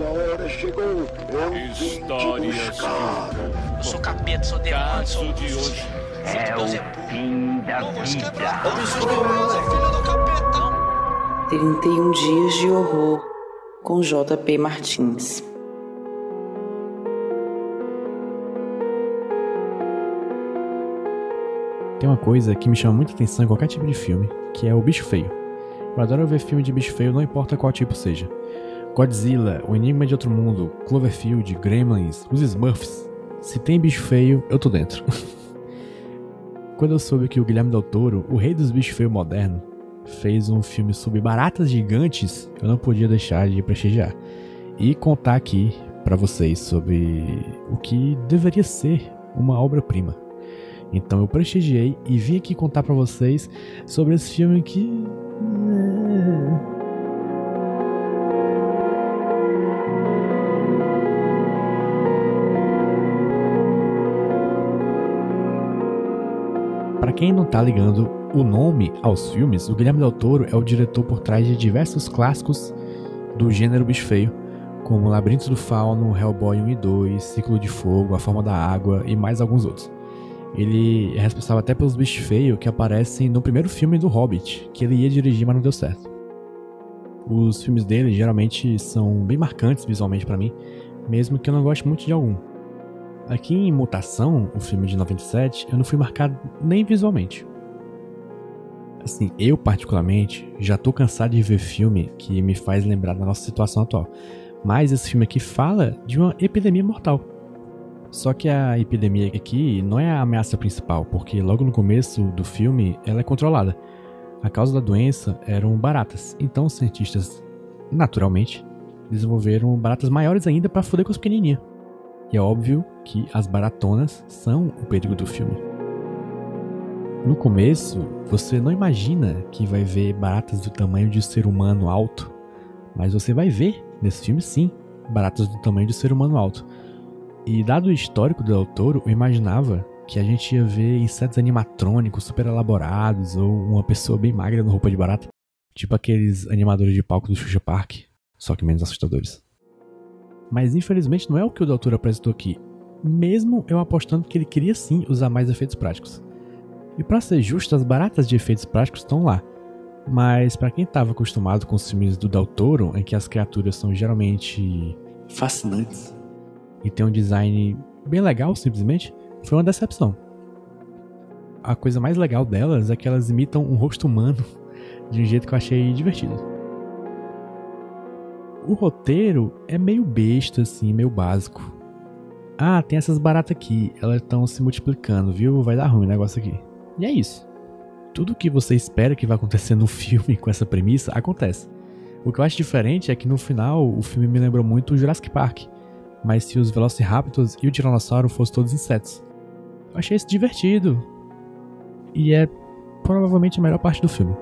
Sua hora chegou. Eu vim te buscar. Eu sou capeta, sou demônio, sou de hoje. É o fim da vida. 31 dias de horror com JP Martins. Tem uma coisa que me chama muita atenção em qualquer tipo de filme, que é o bicho feio. Eu adoro ver filme de bicho feio, não importa qual tipo seja. Godzilla, O Enigma de Outro Mundo, Cloverfield, Gremlins, os Smurfs. Se tem bicho feio, eu tô dentro. Quando eu soube que o Guilherme Del Toro, o rei dos bichos feios moderno, fez um filme sobre baratas gigantes, eu não podia deixar de prestigiar. E contar aqui para vocês sobre o que deveria ser uma obra-prima. Então eu prestigiei e vim aqui contar para vocês sobre esse filme que. Quem não tá ligando o nome aos filmes, o Guilherme Del Toro é o diretor por trás de diversos clássicos do gênero bicho feio, como Labirinto do Fauno, Hellboy 1 e 2, Ciclo de Fogo, A Forma da Água e mais alguns outros. Ele é responsável até pelos bichos feios que aparecem no primeiro filme do Hobbit, que ele ia dirigir, mas não deu certo. Os filmes dele geralmente são bem marcantes visualmente para mim, mesmo que eu não goste muito de algum. Aqui em Mutação, o filme de 97, eu não fui marcado nem visualmente. Assim, eu particularmente já tô cansado de ver filme que me faz lembrar da nossa situação atual. Mas esse filme aqui fala de uma epidemia mortal. Só que a epidemia aqui não é a ameaça principal, porque logo no começo do filme ela é controlada. A causa da doença eram baratas, então os cientistas, naturalmente, desenvolveram baratas maiores ainda para foder com as pequenininhas. E é óbvio que as baratonas são o perigo do filme. No começo, você não imagina que vai ver baratas do tamanho de um ser humano alto, mas você vai ver nesse filme sim baratas do tamanho de um ser humano alto. E dado o histórico do Toro, eu imaginava que a gente ia ver insetos animatrônicos super elaborados ou uma pessoa bem magra no roupa de barata, tipo aqueles animadores de palco do Xuxa Park, só que menos assustadores. Mas infelizmente não é o que o Del Toro apresentou aqui, mesmo eu apostando que ele queria sim usar mais efeitos práticos. E para ser justo, as baratas de efeitos práticos estão lá. Mas para quem estava acostumado com os filmes do Del Toro, em que as criaturas são geralmente fascinantes e tem um design bem legal, simplesmente, foi uma decepção. A coisa mais legal delas é que elas imitam um rosto humano de um jeito que eu achei divertido. O roteiro é meio besta, assim, meio básico. Ah, tem essas baratas aqui, elas estão se multiplicando, viu? Vai dar ruim o negócio aqui. E é isso. Tudo que você espera que vai acontecer no filme com essa premissa acontece. O que eu acho diferente é que no final o filme me lembrou muito o Jurassic Park, mas se os Velociraptors e o Tiranossauro fossem todos insetos. Eu achei isso divertido. E é provavelmente a melhor parte do filme.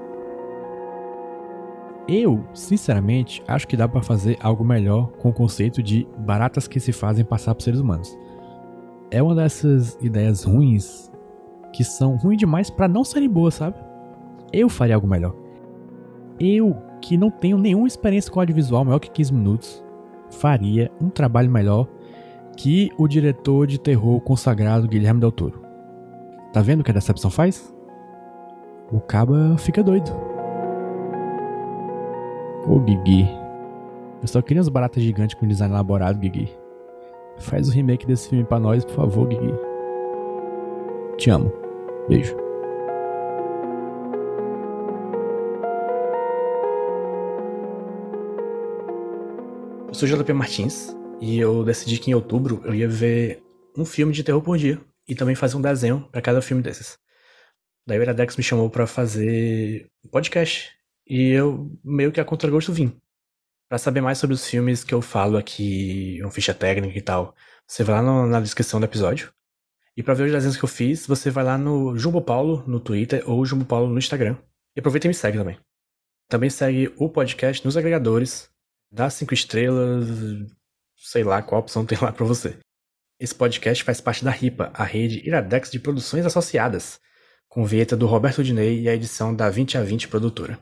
Eu, sinceramente, acho que dá para fazer algo melhor com o conceito de baratas que se fazem passar por seres humanos. É uma dessas ideias ruins que são ruins demais para não serem boas, sabe? Eu faria algo melhor. Eu, que não tenho nenhuma experiência com audiovisual maior que 15 minutos, faria um trabalho melhor que o diretor de terror consagrado Guilherme Del Toro. Tá vendo o que a decepção faz? O caba fica doido. Ô Gigi. Eu só queria uns baratas gigantes com design elaborado, Gigi. Faz o remake desse filme pra nós, por favor, Gigi. Te amo. Beijo. Eu sou JP Martins e eu decidi que em outubro eu ia ver um filme de terror por dia e também fazer um desenho para cada filme desses. Daí o Iradex me chamou para fazer um podcast e eu meio que a contragosto vim. Para saber mais sobre os filmes que eu falo aqui, uma ficha técnica e tal, você vai lá no, na descrição do episódio. E para ver os desenhos que eu fiz, você vai lá no Jumbo Paulo no Twitter ou Jumbo Paulo no Instagram. E aproveita e me segue também. Também segue o podcast nos agregadores, dá cinco estrelas, sei lá qual opção tem lá para você. Esse podcast faz parte da RIPA, a rede Iradex de Produções Associadas, com vinheta do Roberto Dinei e a edição da 20 a 20 Produtora.